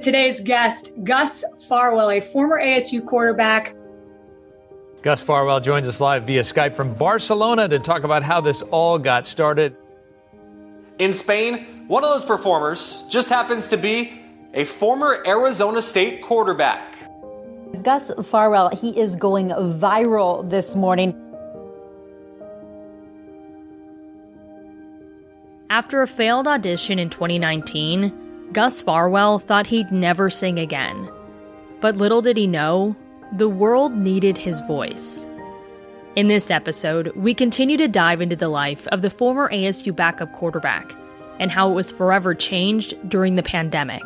Today's guest, Gus Farwell, a former ASU quarterback. Gus Farwell joins us live via Skype from Barcelona to talk about how this all got started. In Spain, one of those performers just happens to be a former Arizona State quarterback. Gus Farwell, he is going viral this morning. After a failed audition in 2019, Gus Farwell thought he'd never sing again. But little did he know, the world needed his voice. In this episode, we continue to dive into the life of the former ASU backup quarterback and how it was forever changed during the pandemic.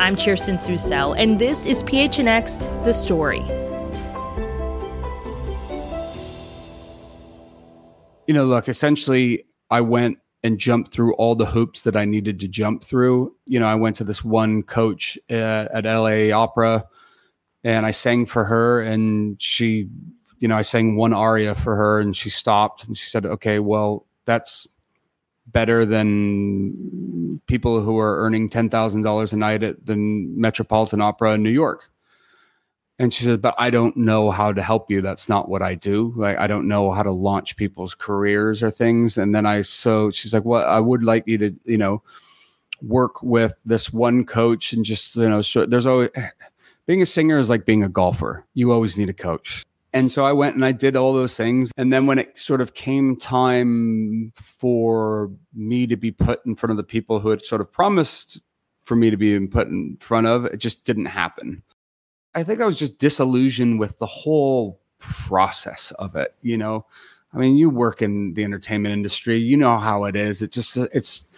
I'm Kirsten Susel, and this is PHNX The Story. You know, look, essentially, I went and jumped through all the hoops that I needed to jump through. You know, I went to this one coach uh, at LA Opera and I sang for her and she, you know, I sang one aria for her and she stopped and she said, okay, well, that's better than people who are earning $10,000 a night at the Metropolitan Opera in New York. And she said, but I don't know how to help you. That's not what I do. Like, I don't know how to launch people's careers or things. And then I, so she's like, well, I would like you to, you know, work with this one coach and just, you know, so there's always, being a singer is like being a golfer. You always need a coach. And so I went and I did all those things. And then when it sort of came time for me to be put in front of the people who had sort of promised for me to be put in front of, it just didn't happen. I think I was just disillusioned with the whole process of it. You know, I mean, you work in the entertainment industry, you know how it is. It just, it's,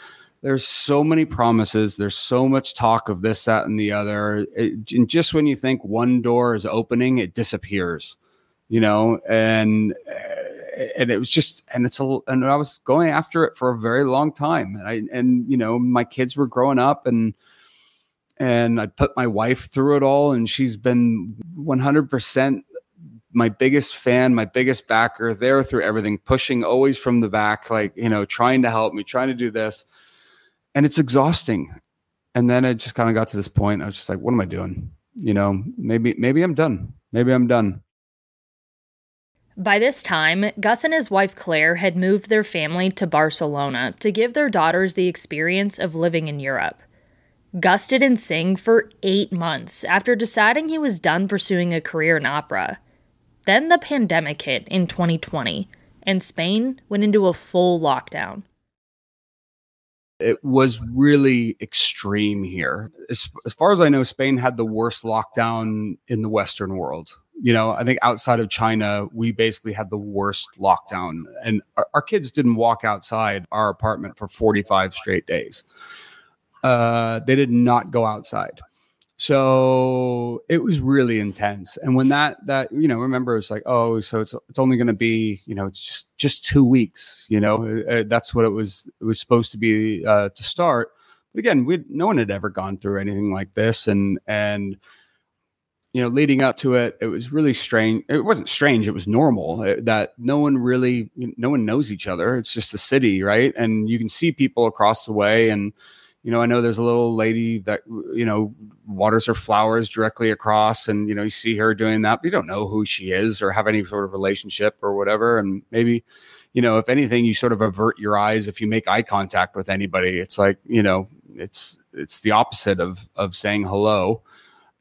there's so many promises. There's so much talk of this, that, and the other. It, and just when you think one door is opening, it disappears, you know, and, eh, and it was just, and it's a, and I was going after it for a very long time. And I, and, you know, my kids were growing up and, and I put my wife through it all, and she's been 100% my biggest fan, my biggest backer, there through everything, pushing always from the back, like, you know, trying to help me, trying to do this. And it's exhausting. And then it just kind of got to this point. I was just like, what am I doing? You know, maybe, maybe I'm done. Maybe I'm done. By this time, Gus and his wife Claire had moved their family to Barcelona to give their daughters the experience of living in Europe. Gus didn't sing for eight months after deciding he was done pursuing a career in opera. Then the pandemic hit in 2020, and Spain went into a full lockdown. It was really extreme here. As, as far as I know, Spain had the worst lockdown in the Western world. You know, I think outside of China, we basically had the worst lockdown, and our, our kids didn't walk outside our apartment for 45 straight days uh, they did not go outside. So it was really intense. And when that that you know, remember it's like, oh, so it's it's only going to be you know, it's just just two weeks. You know, uh, that's what it was. It was supposed to be uh, to start. But again, we no one had ever gone through anything like this, and and you know, leading up to it, it was really strange. It wasn't strange; it was normal uh, that no one really, no one knows each other. It's just a city, right? And you can see people across the way, and you know, I know there's a little lady that, you know, waters her flowers directly across and, you know, you see her doing that, but you don't know who she is or have any sort of relationship or whatever. And maybe, you know, if anything, you sort of avert your eyes if you make eye contact with anybody. It's like, you know, it's, it's the opposite of, of saying hello.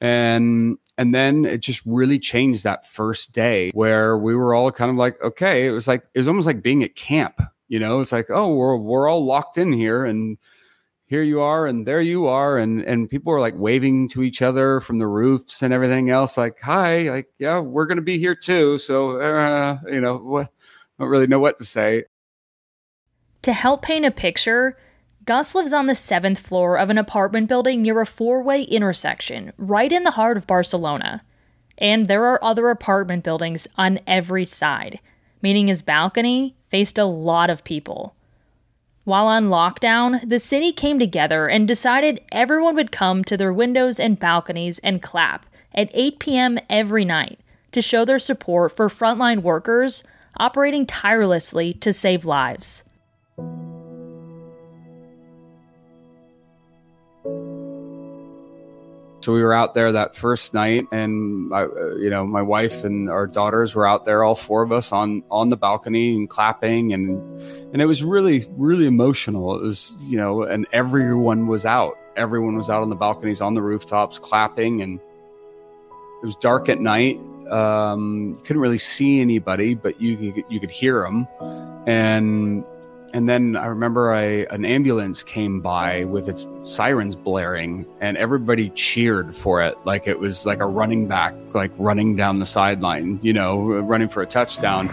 And, and then it just really changed that first day where we were all kind of like, okay, it was like, it was almost like being at camp, you know, it's like, oh, we're, we're all locked in here and, here you are and there you are and and people are like waving to each other from the roofs and everything else like hi like yeah we're going to be here too so uh, you know what I don't really know what to say. To help paint a picture gus lives on the seventh floor of an apartment building near a four-way intersection right in the heart of barcelona. And there are other apartment buildings on every side meaning his balcony faced a lot of people while on lockdown, the city came together and decided everyone would come to their windows and balconies and clap at 8 p.m. every night to show their support for frontline workers operating tirelessly to save lives. So we were out there that first night, and my, uh, you know, my wife and our daughters were out there, all four of us on on the balcony and clapping, and and it was really really emotional. It was you know, and everyone was out. Everyone was out on the balconies, on the rooftops, clapping, and it was dark at night. Um, you couldn't really see anybody, but you could, you could hear them, and and then I remember I, an ambulance came by with its sirens blaring, and everybody cheered for it like it was like a running back, like running down the sideline, you know, running for a touchdown.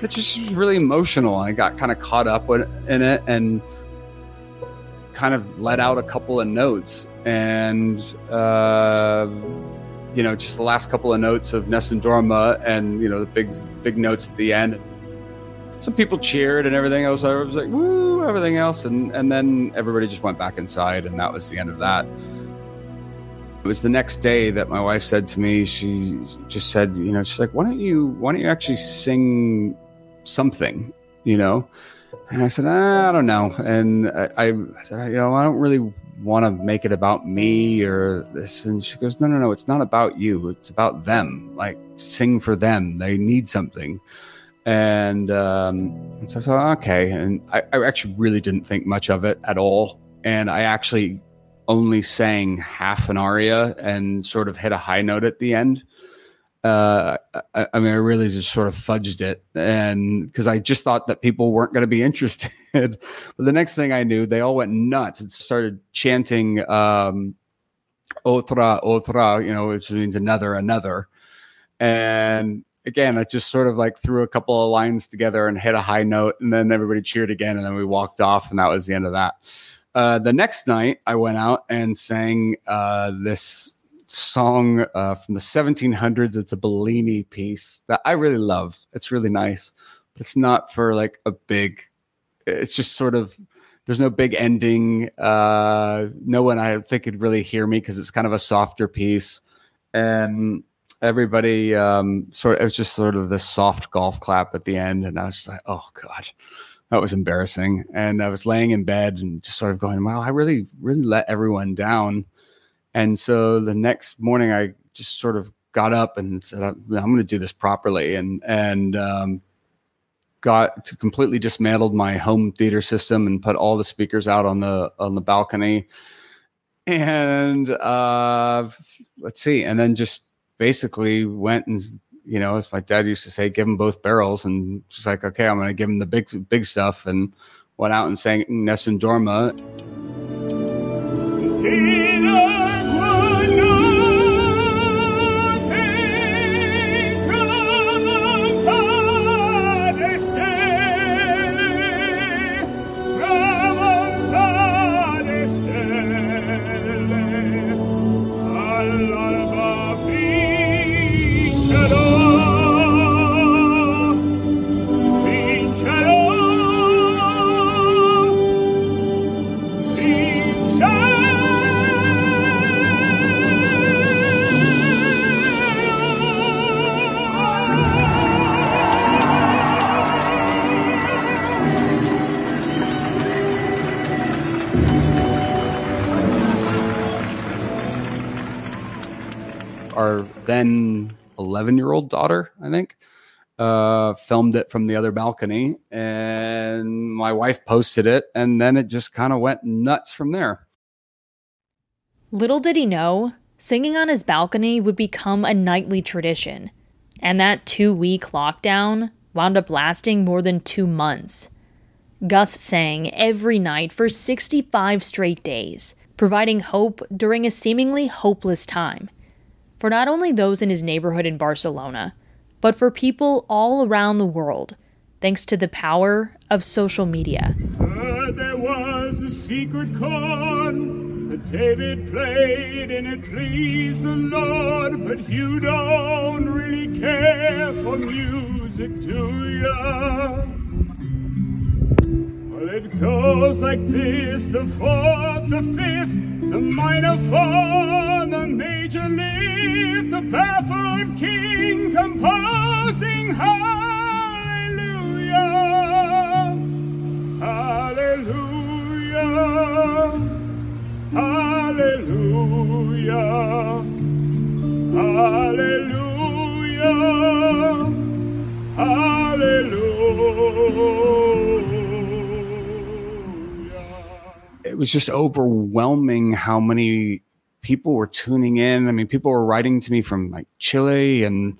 It just was really emotional. I got kind of caught up in it and kind of let out a couple of notes and. Uh, you know, just the last couple of notes of Nessun Dorma and, you know, the big, big notes at the end. Some people cheered and everything. else. I was like, woo, everything else. And, and then everybody just went back inside, and that was the end of that. It was the next day that my wife said to me, she just said, you know, she's like, why don't you, why don't you actually sing something, you know? And I said, ah, I don't know. And I, I said, you know, I don't really want to make it about me or this. And she goes, No, no, no, it's not about you. It's about them. Like, sing for them. They need something. And, um, so I thought, okay. And I, I actually really didn't think much of it at all. And I actually only sang half an aria and sort of hit a high note at the end uh, I, I, mean, I really just sort of fudged it, and because I just thought that people weren't going to be interested. but the next thing I knew, they all went nuts and started chanting um, "otra, otra," you know, which means another, another. And again, I just sort of like threw a couple of lines together and hit a high note, and then everybody cheered again, and then we walked off, and that was the end of that. Uh, the next night, I went out and sang uh, this song uh, from the 1700s. It's a Bellini piece that I really love. It's really nice, but it's not for like a big. It's just sort of there's no big ending. Uh, no one I think could really hear me because it's kind of a softer piece, and everybody um, sort of it was just sort of this soft golf clap at the end, and I was like, oh god. That was embarrassing. And I was laying in bed and just sort of going, wow, I really, really let everyone down and so the next morning, I just sort of got up and said, "I'm, going to do this properly," and and um, got to completely dismantled my home theater system and put all the speakers out on the on the balcony. And uh, let's see, and then just basically went and you know, as my dad used to say, give them both barrels, and just like, okay, I'm going to give them the big big stuff, and went out and sang Nessun Dorma. Then 11 year old daughter, I think, uh, filmed it from the other balcony. And my wife posted it. And then it just kind of went nuts from there. Little did he know, singing on his balcony would become a nightly tradition. And that two week lockdown wound up lasting more than two months. Gus sang every night for 65 straight days, providing hope during a seemingly hopeless time for not only those in his neighborhood in Barcelona, but for people all around the world, thanks to the power of social media. Uh, there was a secret chord that David played and it pleased the Lord, but you don't really care for music, do ya? Well, it goes like this the fourth, the fifth, the minor fall, the major lift, the baffled king composing hallelujah, hallelujah, hallelujah, hallelujah, hallelujah. It was just overwhelming how many people were tuning in. I mean, people were writing to me from like Chile and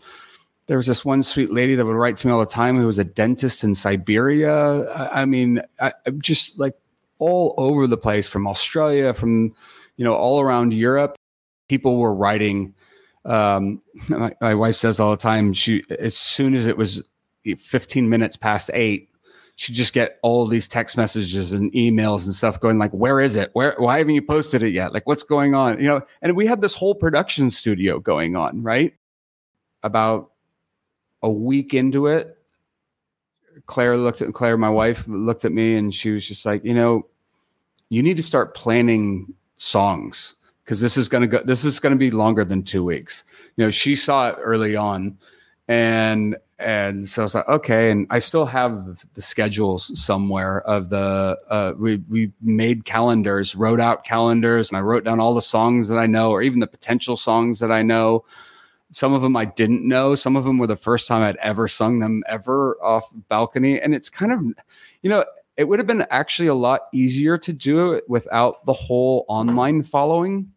there was this one sweet lady that would write to me all the time who was a dentist in Siberia. I, I mean, I, just like all over the place from Australia, from, you know, all around Europe. People were writing. Um, my, my wife says all the time, she, as soon as it was 15 minutes past eight, she'd just get all these text messages and emails and stuff going like, where is it? Where, why haven't you posted it yet? Like, what's going on? You know, and we had this whole production studio going on, right? About a week into it, Claire looked at Claire, my wife looked at me and she was just like, you know, you need to start planning songs because this is going to go, this is going to be longer than two weeks. You know, she saw it early on and and so I was like, okay. And I still have the schedules somewhere of the uh, we we made calendars, wrote out calendars, and I wrote down all the songs that I know, or even the potential songs that I know. Some of them I didn't know. Some of them were the first time I'd ever sung them ever off balcony, and it's kind of, you know, it would have been actually a lot easier to do it without the whole online following,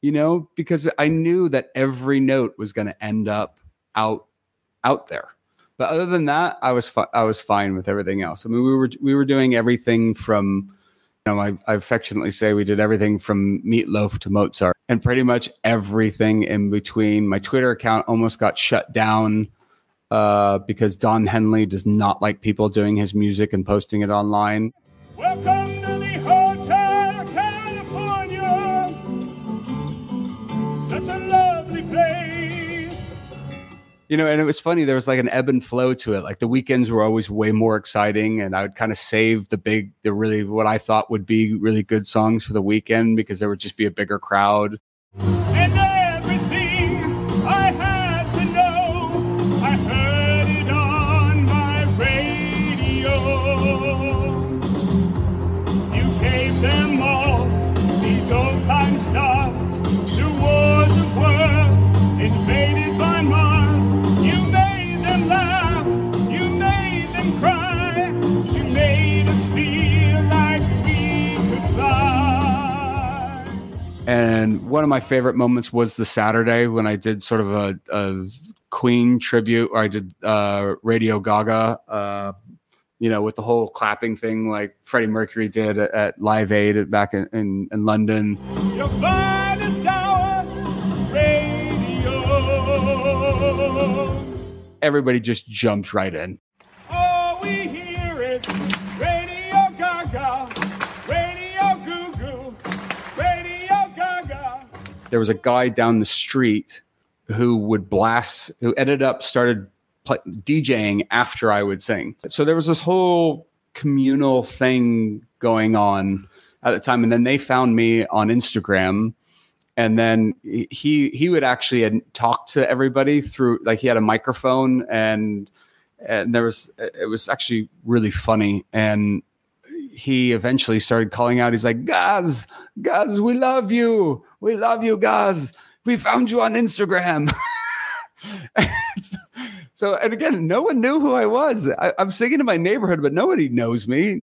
you know, because I knew that every note was going to end up out out there. But other than that, I was fi- I was fine with everything else. I mean, we were we were doing everything from, you know, I, I affectionately say we did everything from Meatloaf to Mozart, and pretty much everything in between. My Twitter account almost got shut down uh, because Don Henley does not like people doing his music and posting it online. Welcome you know, and it was funny. There was like an ebb and flow to it. Like the weekends were always way more exciting, and I would kind of save the big, the really what I thought would be really good songs for the weekend because there would just be a bigger crowd. One of my favorite moments was the Saturday when I did sort of a, a Queen tribute, or I did uh, Radio Gaga, uh, you know, with the whole clapping thing like Freddie Mercury did at, at Live Aid back in, in, in London. Hour. Everybody just jumped right in. Oh, there was a guy down the street who would blast who ended up started pl- DJing after I would sing. So there was this whole communal thing going on at the time. And then they found me on Instagram. And then he he would actually talk to everybody through like he had a microphone and and there was it was actually really funny. And he eventually started calling out. He's like Gaz Gaz we love you. We love you Gaz. We found you on Instagram. So, so and again no one knew who I was. I, I'm singing in my neighborhood but nobody knows me.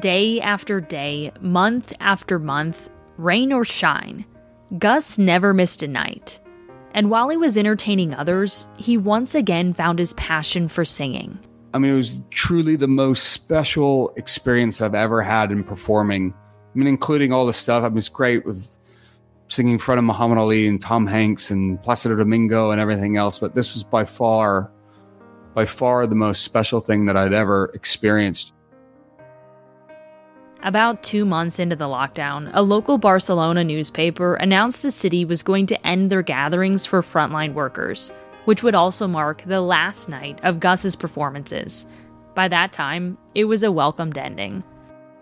Day after day, month after month, rain or shine, Gus never missed a night. And while he was entertaining others, he once again found his passion for singing. I mean, it was truly the most special experience I've ever had in performing. I mean, including all the stuff. I mean, it's great with singing in front of Muhammad Ali and Tom Hanks and Placido Domingo and everything else. But this was by far, by far the most special thing that I'd ever experienced. About two months into the lockdown, a local Barcelona newspaper announced the city was going to end their gatherings for frontline workers, which would also mark the last night of Gus's performances. By that time, it was a welcomed ending.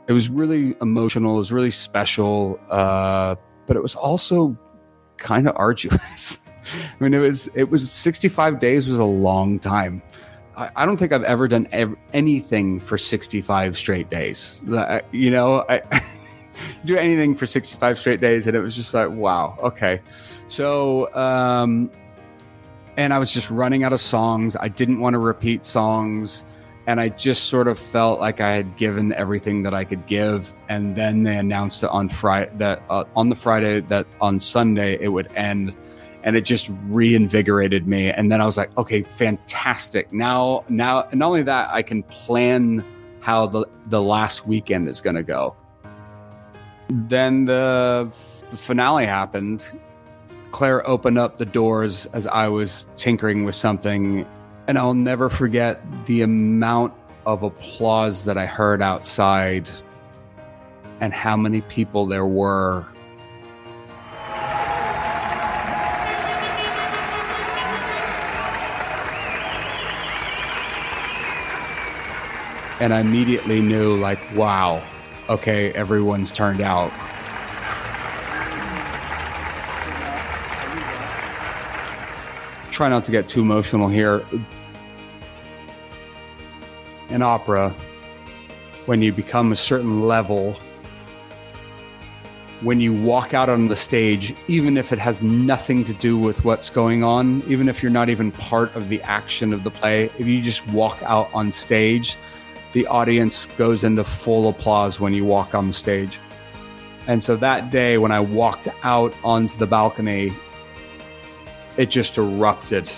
It was really emotional. It was really special, uh, but it was also kind of arduous. I mean, it was it was 65 days was a long time. I, I don't think I've ever done ev- anything for 65 straight days. You know, I do anything for 65 straight days. And it was just like, wow, okay. So, um, and I was just running out of songs. I didn't want to repeat songs. And I just sort of felt like I had given everything that I could give. And then they announced it on Friday that uh, on the Friday that on Sunday it would end and it just reinvigorated me. And then i was like okay fantastic. Now now and not only that i can plan how the the last weekend is going to go. Then the, the finale happened. Claire opened up the doors as i was tinkering with something. And i'll never forget the amount of applause that i heard outside and how many people there were and I immediately knew, like, wow, okay, everyone's turned out. Try not to get too emotional here. In opera, when you become a certain level, when you walk out on the stage, even if it has nothing to do with what's going on, even if you're not even part of the action of the play, if you just walk out on stage, the audience goes into full applause when you walk on the stage. And so that day, when I walked out onto the balcony, it just erupted.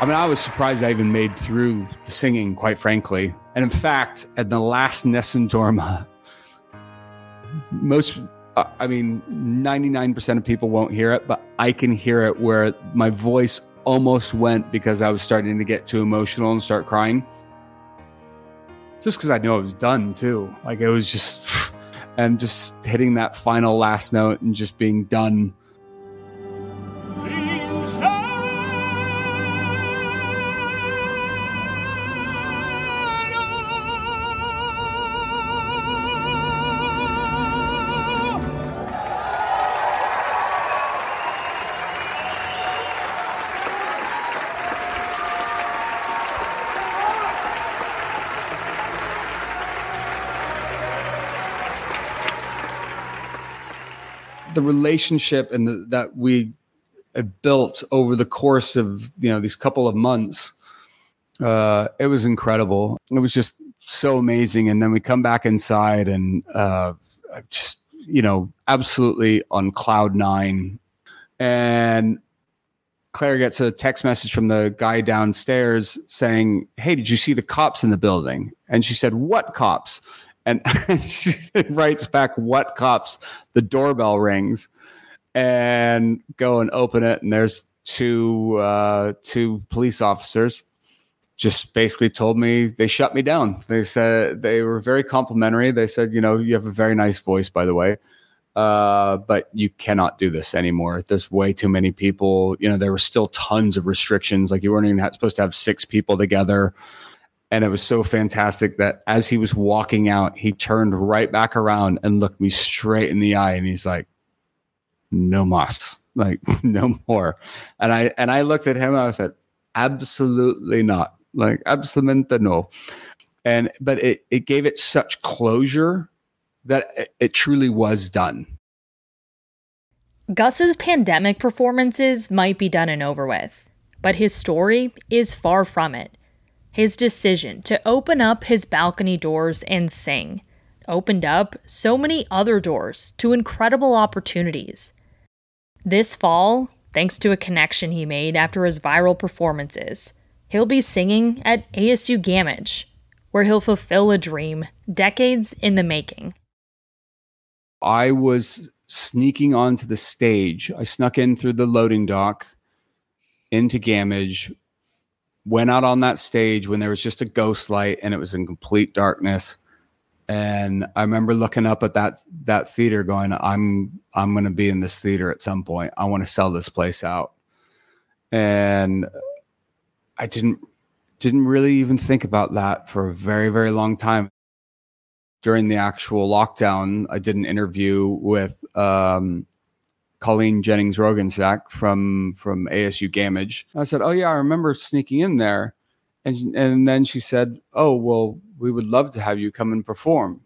I mean, I was surprised I even made through the singing, quite frankly. And in fact, at the last Nessun Dorma, most I mean, 99% of people won't hear it, but I can hear it where my voice almost went because I was starting to get too emotional and start crying. Just because I knew I was done too. Like it was just, and just hitting that final last note and just being done the relationship and the, that we built over the course of you know these couple of months uh it was incredible. It was just so amazing. And then we come back inside and uh just you know absolutely on cloud nine. And claire gets a text message from the guy downstairs saying hey did you see the cops in the building? And she said what cops and she writes back, What cops? The doorbell rings and go and open it. And there's two, uh, two police officers just basically told me they shut me down. They said they were very complimentary. They said, you know, you have a very nice voice, by the way, uh, but you cannot do this anymore. There's way too many people. You know, there were still tons of restrictions. Like you weren't even supposed to have six people together. And it was so fantastic that as he was walking out, he turned right back around and looked me straight in the eye. And he's like, no mas, like no more. And I, and I looked at him and I said, absolutely not. Like absolutely no. And, but it, it gave it such closure that it, it truly was done. Gus's pandemic performances might be done and over with, but his story is far from it. His decision to open up his balcony doors and sing opened up so many other doors to incredible opportunities. This fall, thanks to a connection he made after his viral performances, he'll be singing at ASU Gammage, where he'll fulfill a dream decades in the making. I was sneaking onto the stage. I snuck in through the loading dock into Gammage went out on that stage when there was just a ghost light and it was in complete darkness. And i remember looking up at that that theater going i'm i'm going to be in this theater at some point. I want to sell this place out. And i didn't didn't really even think about that for a very very long time. During the actual lockdown, I did an interview with um, Colleen Jennings Roggensack from from ASU Gammage. I said, "Oh yeah, I remember sneaking in there," and and then she said, "Oh well, we would love to have you come and perform."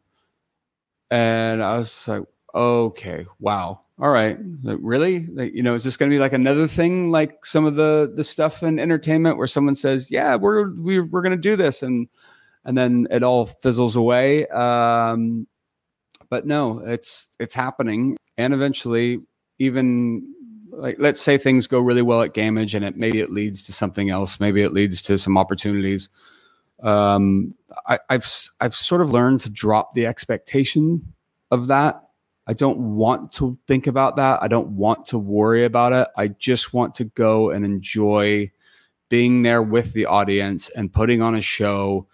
And I was like, "Okay, wow, all right, like, really? Like, you know, is this going to be like another thing, like some of the the stuff in entertainment where someone says, "Yeah, we're we're, we're going to do this," and and then it all fizzles away. Um, but no, it's it's happening, and eventually, even like let's say things go really well at Gammage, and it maybe it leads to something else. Maybe it leads to some opportunities. Um, I, I've I've sort of learned to drop the expectation of that. I don't want to think about that. I don't want to worry about it. I just want to go and enjoy being there with the audience and putting on a show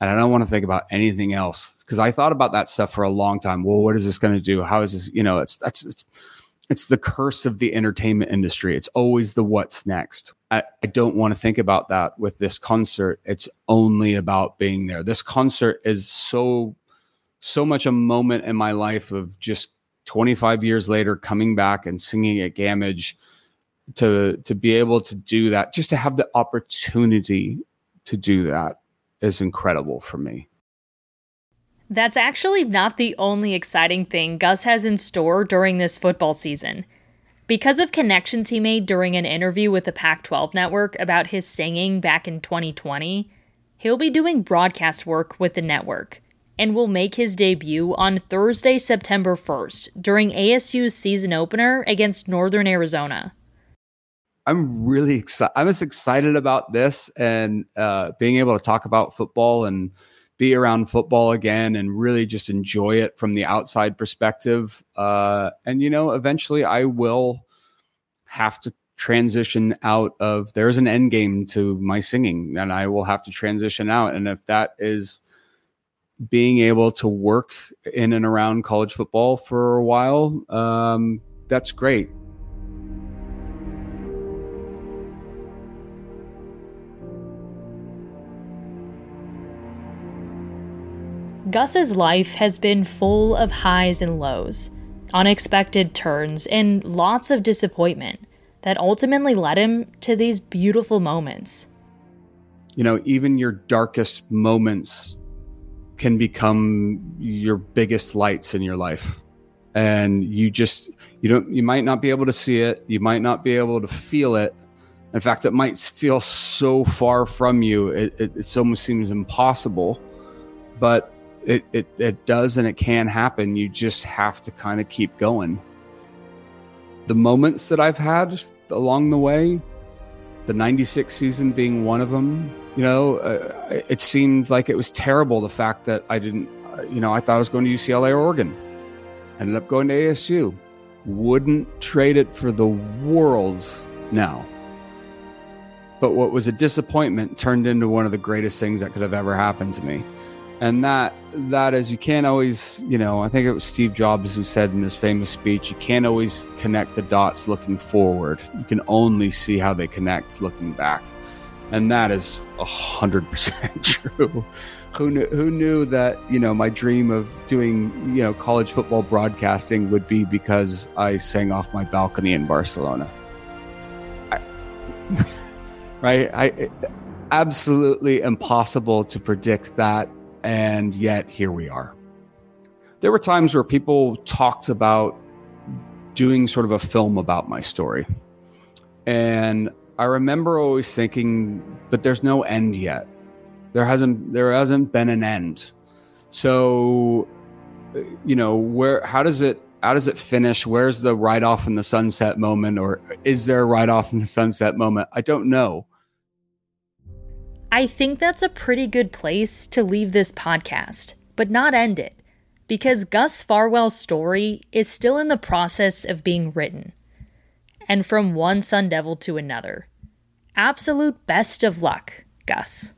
and I don't want to think about anything else because I thought about that stuff for a long time. Well, what is this going to do? How is this? You know, it's that's it's it's the curse of the entertainment industry. It's always the what's next. I, I don't want to think about that with this concert. It's only about being there. This concert is so so much a moment in my life of just 25 years later coming back and singing at Gammage to to be able to do that, just to have the opportunity to do that is incredible for me. That's actually not the only exciting thing Gus has in store during this football season. Because of connections he made during an interview with the Pac 12 network about his singing back in 2020, he'll be doing broadcast work with the network and will make his debut on Thursday, September 1st during ASU's season opener against Northern Arizona. I'm really excited. I'm as excited about this and uh, being able to talk about football and be around football again and really just enjoy it from the outside perspective. Uh, and you know, eventually, I will have to transition out of. There's an end game to my singing, and I will have to transition out. And if that is being able to work in and around college football for a while, um, that's great. Gus's life has been full of highs and lows, unexpected turns, and lots of disappointment that ultimately led him to these beautiful moments. You know, even your darkest moments can become your biggest lights in your life. And you just, you don't, you might not be able to see it. You might not be able to feel it. In fact, it might feel so far from you, it, it, it almost seems impossible. But it, it, it does and it can happen. You just have to kind of keep going. The moments that I've had along the way, the 96 season being one of them, you know, uh, it seemed like it was terrible the fact that I didn't, uh, you know, I thought I was going to UCLA or Oregon. Ended up going to ASU. Wouldn't trade it for the world now. But what was a disappointment turned into one of the greatest things that could have ever happened to me and that that is you can't always you know i think it was steve jobs who said in his famous speech you can't always connect the dots looking forward. You can only see how they connect looking back. And that is a hundred percent true. Who knew, who knew that you know my dream of doing you know college football broadcasting would be because i sang off my balcony in barcelona. I, right? I absolutely impossible to predict that and yet here we are. There were times where people talked about doing sort of a film about my story. And I remember always thinking, but there's no end yet. There hasn't there hasn't been an end. So you know, where how does it how does it finish? Where's the ride off in the sunset moment or is there a ride off in the sunset moment? I don't know. I think that's a pretty good place to leave this podcast, but not end it, because Gus Farwell's story is still in the process of being written. And from one Sun Devil to another. Absolute best of luck, Gus.